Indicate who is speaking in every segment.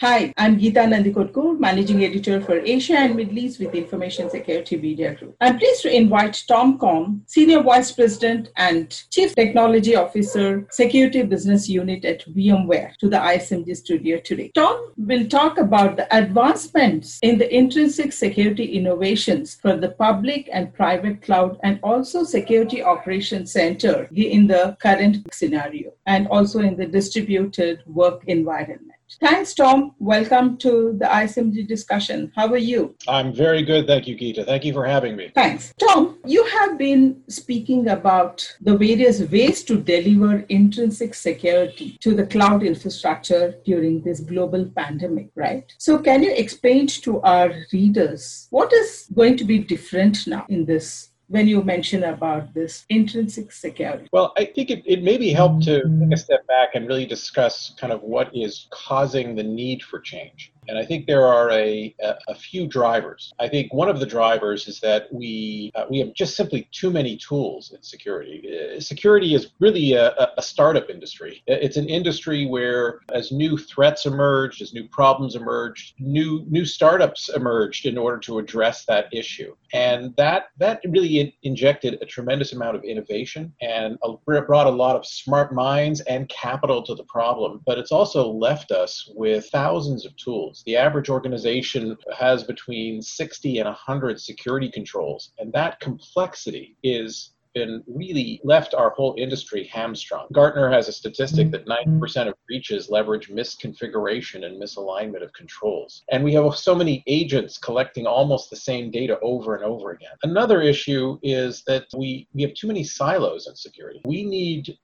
Speaker 1: Hi, I'm Geeta Nandikotkur, Managing Editor for Asia and Middle East with Information Security Media Group. I'm pleased to invite Tom Corn, Senior Vice President and Chief Technology Officer, Security Business Unit at VMware, to the ISMG studio today. Tom will talk about the advancements in the intrinsic security innovations for the public and private cloud and also Security Operations Center in the current scenario and also in the distributed work environment. Thanks, Tom. Welcome to the ISMG discussion. How are you?
Speaker 2: I'm very good. Thank you, Geeta. Thank you for having me.
Speaker 1: Thanks. Tom, you have been speaking about the various ways to deliver intrinsic security to the cloud infrastructure during this global pandemic, right? So, can you explain to our readers what is going to be different now in this when you mention about this intrinsic security?
Speaker 2: Well, I think it, it maybe help to take a mm-hmm. step back and really discuss kind of what is causing the need for change. And I think there are a, a, few drivers. I think one of the drivers is that we uh, we have just simply too many tools in security. Uh, security is really a, a, startup industry. It's an industry where, as new threats emerged, as new problems emerged, new new startups emerged in order to address that issue. And that that really injected a tremendous amount of innovation and brought a lot of smart minds and capital to the problem. But it's also left us with thousands of tools controls. The average organization has between 60 and 100 security controls, and that complexity is been really left our whole industry hamstrung. Gartner has a statistic that mm-hmm. 90% of breaches leverage misconfiguration and misalignment of controls. And we have so many agents collecting almost the same data over and over again. Another issue is that we, we have too many silos in security. We need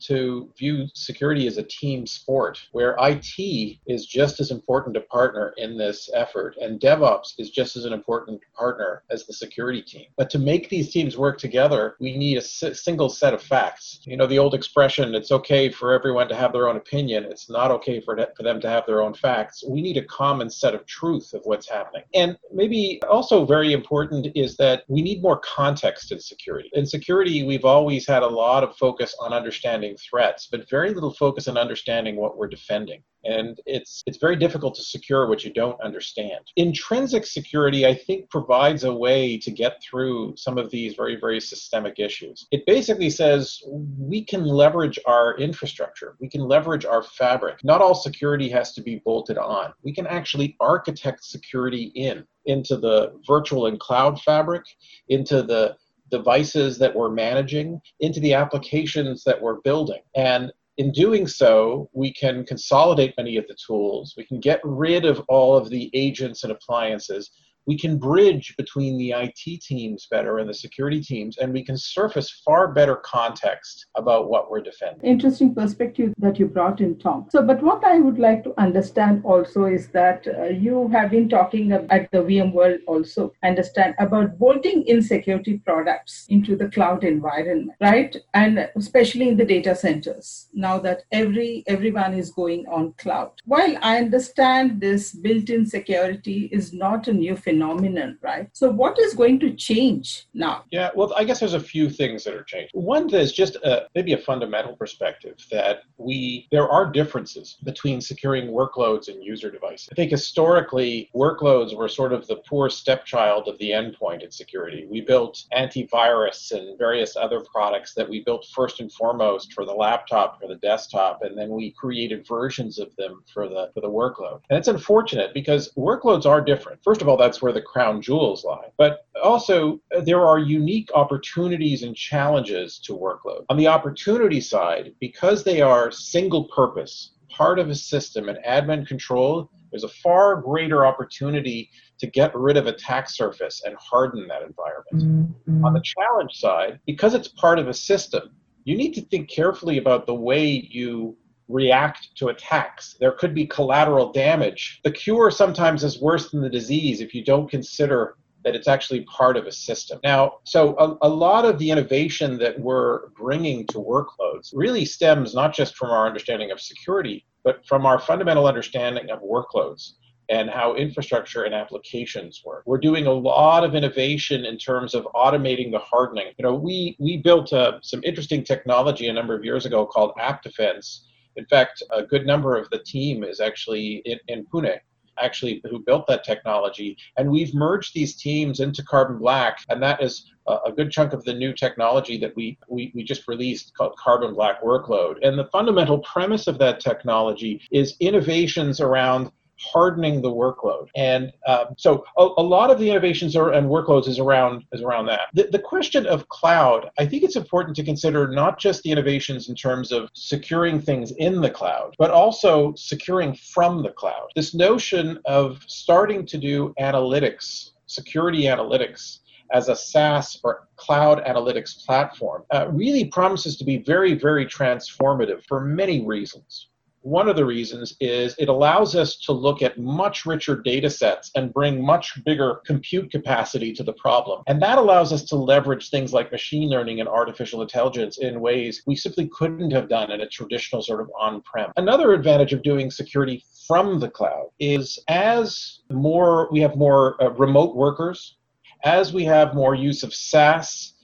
Speaker 2: to view security as a team sport where IT is just as important a partner in this effort and DevOps is just as an important partner as the security team. But to make these teams work together, we need a single set of facts. You know, the old expression, it's okay for everyone to have their own opinion, it's not okay for, for them to have their own facts. We need a common set of truth of what's happening. And maybe also very important is that we need more context in security. In security, we've always had a lot of focus on understanding understanding threats, but very little focus on understanding what we're defending. And it's it's very difficult to secure what you don't understand. Intrinsic security, I think, provides a way to get through some of these very, very systemic issues. It basically says we can leverage our infrastructure, we can leverage our fabric. Not all security has to be bolted on. We can actually architect security in into the virtual and cloud fabric, into the devices that we're managing into the applications that we're building. And in doing so, we can consolidate many of the tools. We can get rid of all of the agents and appliances we can bridge between the IT teams better and the security teams, and we can surface far better context about what we're defending.
Speaker 1: Interesting perspective that you brought in, Tom. So, but what I would like to understand also is that uh, you have been talking at the VMworld also, understand about bolting in security products into the cloud environment, right? And especially in the data centers, now that every everyone is going on cloud. While I understand this built-in security is not a new phenomenon, phenomenon, right? So, what is going to change now?
Speaker 2: Yeah, well, I guess there's a few things that are changing. One is just a, maybe a fundamental perspective that we there are differences between securing workloads and user devices. I think historically, workloads were sort of the poor stepchild of the endpoint in security. We built antivirus and various other products that we built first and foremost for the laptop, for the desktop, and then we created versions of them for the for the workload. And it's unfortunate because workloads are different. First of all, that's where the crown jewels lie. But also, there are unique opportunities and challenges to workload. On the opportunity side, because they are single purpose, part of a system and admin control, there's a far greater opportunity to get rid of attack surface and harden that environment. Mm-hmm. On the challenge side, because it's part of a system, you need to think carefully about the way you react to attacks. There could be collateral damage. The cure sometimes is worse than the disease if you don't consider that it's actually part of a system. Now, so a, a, lot of the innovation that we're bringing to workloads really stems not just from our understanding of security, but from our fundamental understanding of workloads and how infrastructure and applications work. We're doing a lot of innovation in terms of automating the hardening. You know, we we built uh, some interesting technology a number of years ago called App Defense In fact, a good number of the team is actually in, in Pune actually who built that technology. And we've merged these teams into carbon black and that is a good chunk of the new technology that we, we, we just released called carbon black workload. And the fundamental premise of that technology is innovations around hardening the workload. And uh, so a, a, lot of the innovations are, and workloads is around is around that. The, the question of cloud, I think it's important to consider not just the innovations in terms of securing things in the cloud, but also securing from the cloud. This notion of starting to do analytics, security analytics as a SaaS or cloud analytics platform uh, really promises to be very, very transformative for many reasons. One of the reasons is it allows us to look at much richer data sets and bring much bigger compute capacity to the problem. And that allows us to leverage things like machine learning and artificial intelligence in ways we simply couldn't have done in a traditional sort of on prem. Another advantage of doing security from the cloud is as more we have more uh, remote workers, as we have more use of SaaS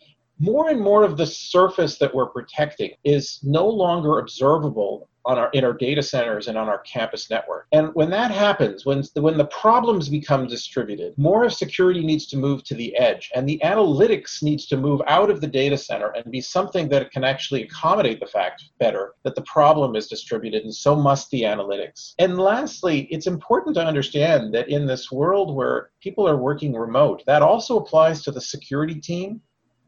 Speaker 2: more and more of the surface that we're protecting is no longer observable on our in our data centers and on our campus network. And when that happens, when when the problems become distributed, more of security needs to move to the edge, and the analytics needs to move out of the data center and be something that can actually accommodate the fact better that the problem is distributed, and so must the analytics. And lastly, it's important to understand that in this world where people are working remote, that also applies to the security team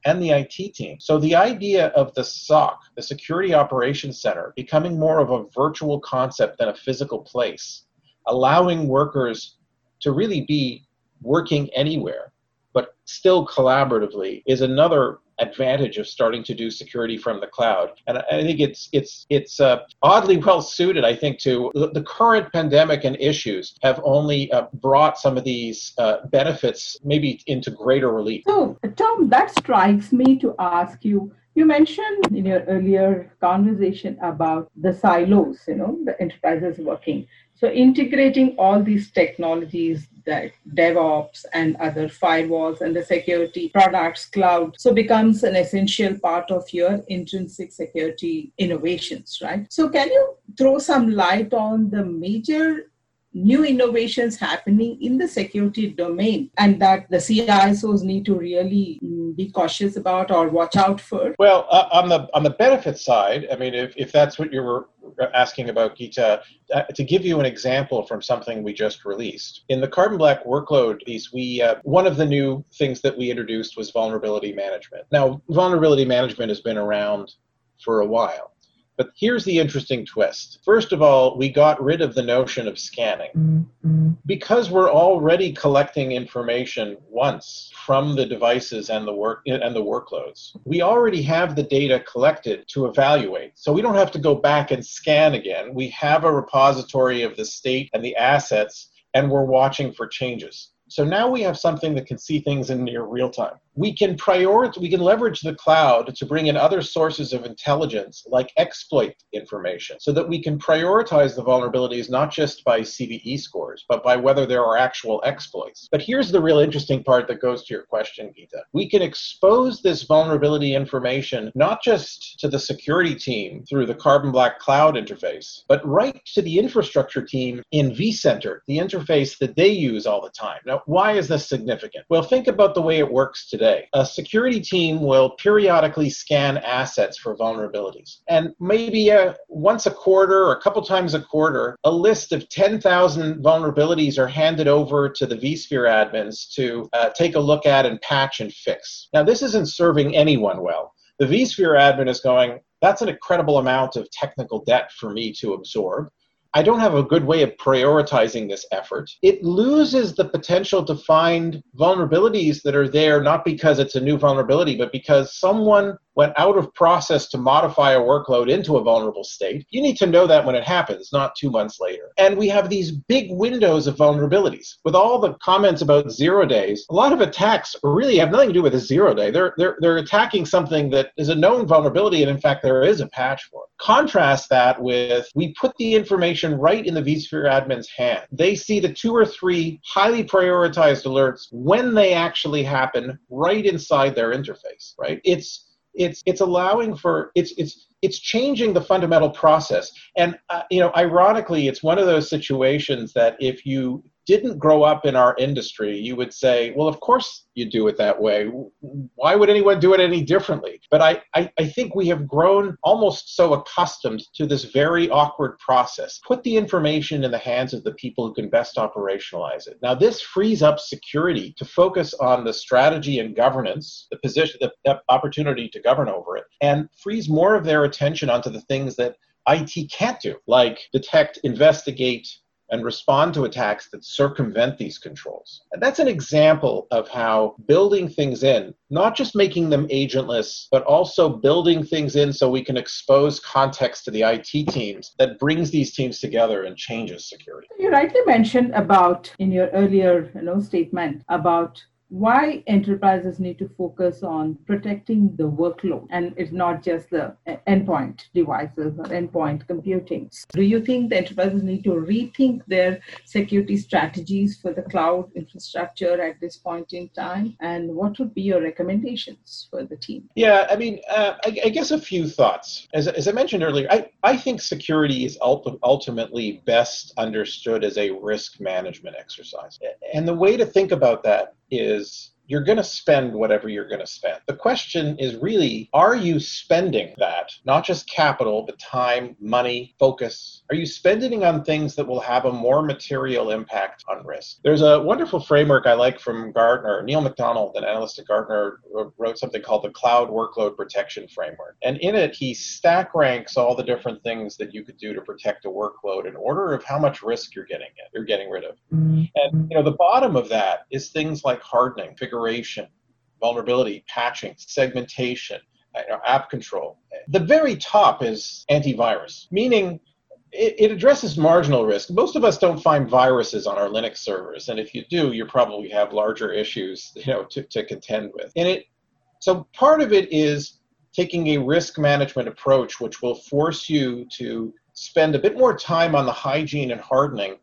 Speaker 2: and the IT team. So the idea of the SOC, the Security Operations Center, becoming more of a virtual concept than a physical place, allowing workers to really be working anywhere, but still collaboratively, is another advantage of starting to do security from the cloud. And I think it's it's it's uh, oddly well suited. I think to the current pandemic and issues have only uh, brought some of these uh, benefits maybe into greater relief.
Speaker 1: So, Tom, that strikes me to ask you. You mentioned in your earlier conversation about the silos, you know, the enterprises working. So integrating all these technologies that DevOps and other firewalls and the security products, cloud, so becomes an essential part of your intrinsic security innovations, right? So can you throw some light on the major new innovations happening in the security domain and that the CISOs need to really mm, be cautious about or watch out for?
Speaker 2: Well, uh, on the on the benefit side, I mean, if, if that's what you were asking about, Geeta, uh, to give you an example from something we just released in the Carbon Black workload piece, we uh, one of the new things that we introduced was vulnerability management. Now, vulnerability management has been around for a while but here's the interesting twist. First of all, we got rid of the notion of scanning. Mm-hmm. Because we're already collecting information once from the devices and the work and the workloads. We already have the data collected to evaluate. So we don't have to go back and scan again. We have a repository of the state and the assets and we're watching for changes. So now we have something that can see things in near real time we can prioritize we can leverage the cloud to bring in other sources of intelligence like exploit information so that we can prioritize the vulnerabilities not just by cve scores but by whether there are actual exploits. But here's the real interesting part that goes to your question geeta. We can expose this vulnerability information not just to the security team through the carbon black cloud interface but right to the infrastructure team in vcenter the interface that they use all the time. Now why is this significant? Well think about the way it works today today. A security team will periodically scan assets for vulnerabilities. And maybe uh, once a quarter or a couple times a quarter, a list of 10,000 vulnerabilities are handed over to the vSphere admins to uh, take a look at and patch and fix. Now, this isn't serving anyone well. The vSphere admin is going, that's an incredible amount of technical debt for me to absorb. I don't have a good way of prioritizing this effort. It loses the potential to find vulnerabilities that are there not because it's a new vulnerability, but because someone went out of process to modify a workload into a vulnerable state. You need to know that when it happens, not two months later. And we have these big windows of vulnerabilities. With all the comments about zero days, a lot of attacks really have nothing to do with a zero day. They're, they're, they're attacking something that is a known vulnerability, and in fact, there is a patch for it. Contrast that with we put the information right in the vSphere admin's hand. They see the two or three highly prioritized alerts when they actually happen right inside their interface, right? It's it's it's allowing for it's it's it's changing the fundamental process. And uh, you know ironically it's one of those situations that if you didn't grow up in our industry, you would say, well, of course you do it that way. Why would anyone do it any differently? But I, I, I, think we have grown almost so accustomed to this very awkward process. Put the information in the hands of the people who can best operationalize it. Now, this frees up security to focus on the strategy and governance, the position, the, the opportunity to govern over it, and frees more of their attention onto the things that IT can't do, like detect, investigate, and respond to attacks that circumvent these controls. And that's an example of how building things in, not just making them agentless, but also building things in so we can expose context to the IT teams that brings these teams together and changes security.
Speaker 1: You rightly mentioned about in your earlier you know, statement about why enterprises need to focus on protecting the workload and it's not just the endpoint devices or endpoint computing. Do you think the enterprises need to rethink their security strategies for the cloud infrastructure at this point in time? And what would be your recommendations for the team?
Speaker 2: Yeah, I mean, uh, I, I, guess a few thoughts. As, as I mentioned earlier, I, I think security is ultimately best understood as a risk management exercise. And the way to think about that is you're going to spend whatever you're going to spend. The question is really are you spending that, not just capital, but time, money, focus? Are you spending on things that will have a more material impact on risk? There's a wonderful framework I like from Gartner. Neil McDonald, an analyst at Gartner, wrote something called the Cloud Workload Protection Framework. And in it, he stack ranks all the different things that you could do to protect a workload in order of how much risk you're getting it, you're getting rid of. Mm-hmm. And you know, the bottom of that is things like hardening, configuration, vulnerability, patching, segmentation, uh, app control. The very top is antivirus, meaning it, addresses marginal risk. Most of us don't find viruses on our Linux servers, and if you do, you probably have larger issues, you know, to, to contend with. And it, so part of it is taking a risk management approach, which will force you to spend a bit more time on the hygiene and hardening,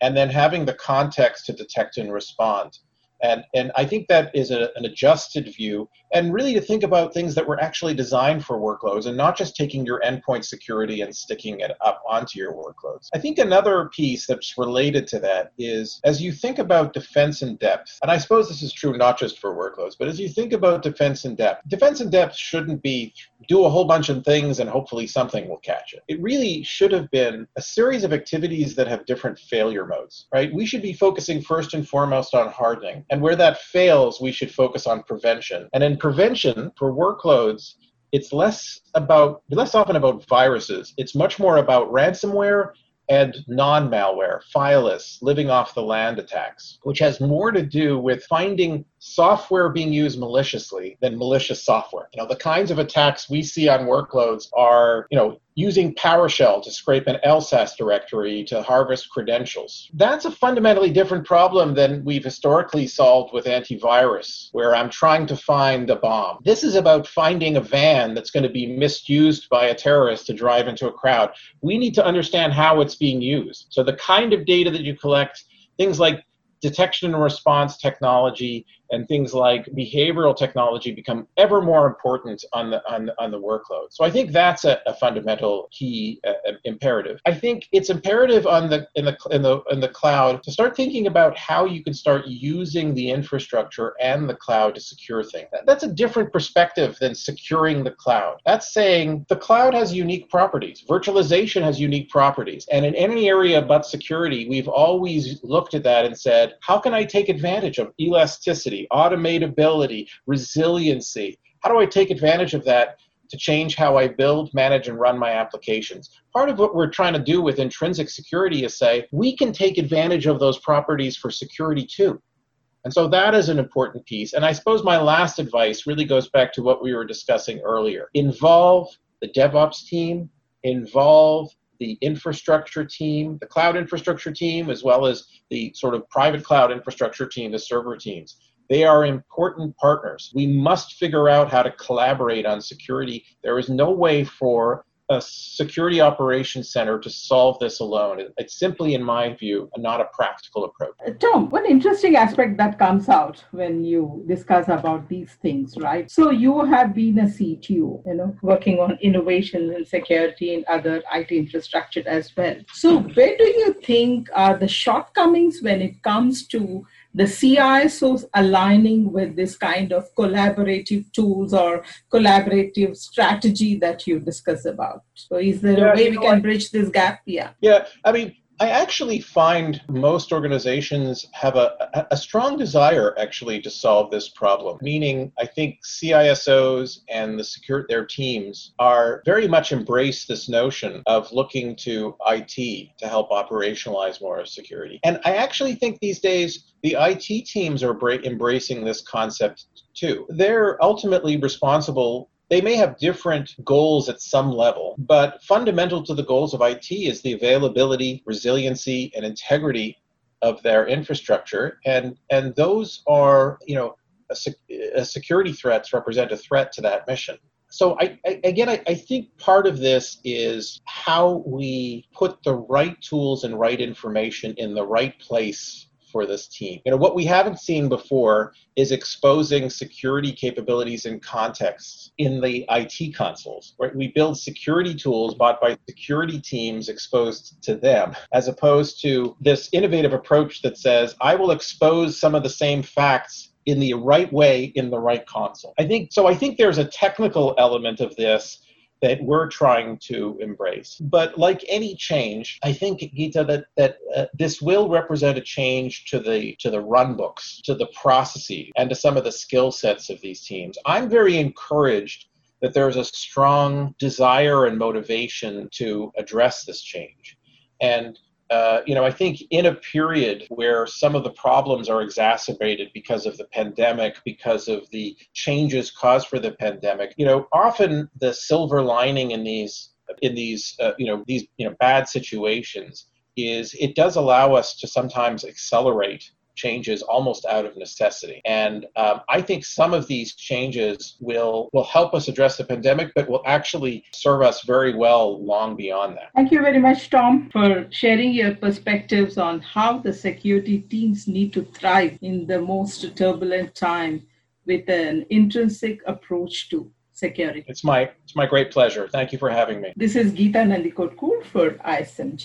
Speaker 2: and then having the context to detect and respond. And, and I think that is a, an adjusted view, and really to think about things that were actually designed for workloads and not just taking your endpoint security and sticking it up onto your workloads. I think another piece that's related to that is as you think about defense in depth, and I suppose this is true not just for workloads, but as you think about defense in depth, defense in depth shouldn't be do a whole bunch of things and hopefully something will catch it. It really should have been a series of activities that have different failure modes, right? We should be focusing first and foremost on hardening. And where that fails, we should focus on prevention. And in prevention for workloads, it's less about less often about viruses. It's much more about ransomware and non malware, fileless, living off the land attacks, which has more to do with finding software being used maliciously than malicious software. You know, the kinds of attacks we see on workloads are, you know, using PowerShell to scrape an LSASS directory to harvest credentials. That's a fundamentally different problem than we've historically solved with antivirus, where I'm trying to find a bomb. This is about finding a van that's going to be misused by a terrorist to drive into a crowd. We need to understand how it's being used. So the kind of data that you collect, things like detection and response technology and things like behavioral technology become ever more important on the on on the workload. So I think that's a, a fundamental key uh, uh, imperative. I think it's imperative on the in the in the in the cloud to start thinking about how you can start using the infrastructure and the cloud to secure things. That's a different perspective than securing the cloud. That's saying the cloud has unique properties. Virtualization has unique properties. And in any area but security, we've always looked at that and said, how can I take advantage of elasticity? Automatability, resiliency. How do I take advantage of that to change how I build, manage, and run my applications? Part of what we're trying to do with intrinsic security is say we can take advantage of those properties for security too. And so that is an important piece. And I suppose my last advice really goes back to what we were discussing earlier. Involve the DevOps team, involve the infrastructure team, the cloud infrastructure team, as well as the sort of private cloud infrastructure team, the server teams. They are important partners. We must figure out how to collaborate on security. There is no way for a security operations center to solve this alone. It's simply, in my view, not a practical approach.
Speaker 1: Uh, Tom, one interesting aspect that comes out when you discuss about these things, right? So you have been a CTO, you know, working on innovation and security and other IT infrastructure as well. So where do you think are the shortcomings when it comes to the CISOs aligning with this kind of collaborative tools or collaborative strategy that you discuss about. So, is there yeah, a way we can bridge this gap?
Speaker 2: Yeah. Yeah. I mean, I actually find most organizations have a, a strong desire actually to solve this problem. Meaning, I think CISOs and the secure their teams are very much embrace this notion of looking to IT to help operationalize more security. And I actually think these days the IT teams are embracing this concept too. They're ultimately responsible they may have different goals at some level, but fundamental to the goals of IT is the availability, resiliency, and integrity of their infrastructure. And, and those are, you know, a, a security threats represent a threat to that mission. So I, I again, I, I think part of this is how we put the right tools and right information in the right place for this team. You know, what we haven't seen before is exposing security capabilities and contexts in the IT consoles. Right? We build security tools bought by security teams exposed to them, as opposed to this innovative approach that says, I will expose some of the same facts in the right way in the right console. I think so I think there's a technical element of this that we're trying to embrace. But like any change, I think Geeta that that uh, this will represent a change to the to the run books, to the processes, and to some of the skill sets of these teams. I'm very encouraged that there's a strong desire and motivation to address this change. And uh, you know, I think in a period where some of the problems are exacerbated because of the pandemic, because of the changes caused for the pandemic, you know, often the silver lining in these in these uh, you know these you know bad situations is it does allow us to sometimes accelerate changes almost out of necessity. And um, I think some of these changes will will help us address the pandemic, but will actually serve us very well long beyond that.
Speaker 1: Thank you very much, Tom, for sharing your perspectives on how the security teams need to thrive in the most turbulent time with an intrinsic approach to security.
Speaker 2: It's my it's my great pleasure. Thank you for having me.
Speaker 1: This is Geeta Nandikotkur for ISMG.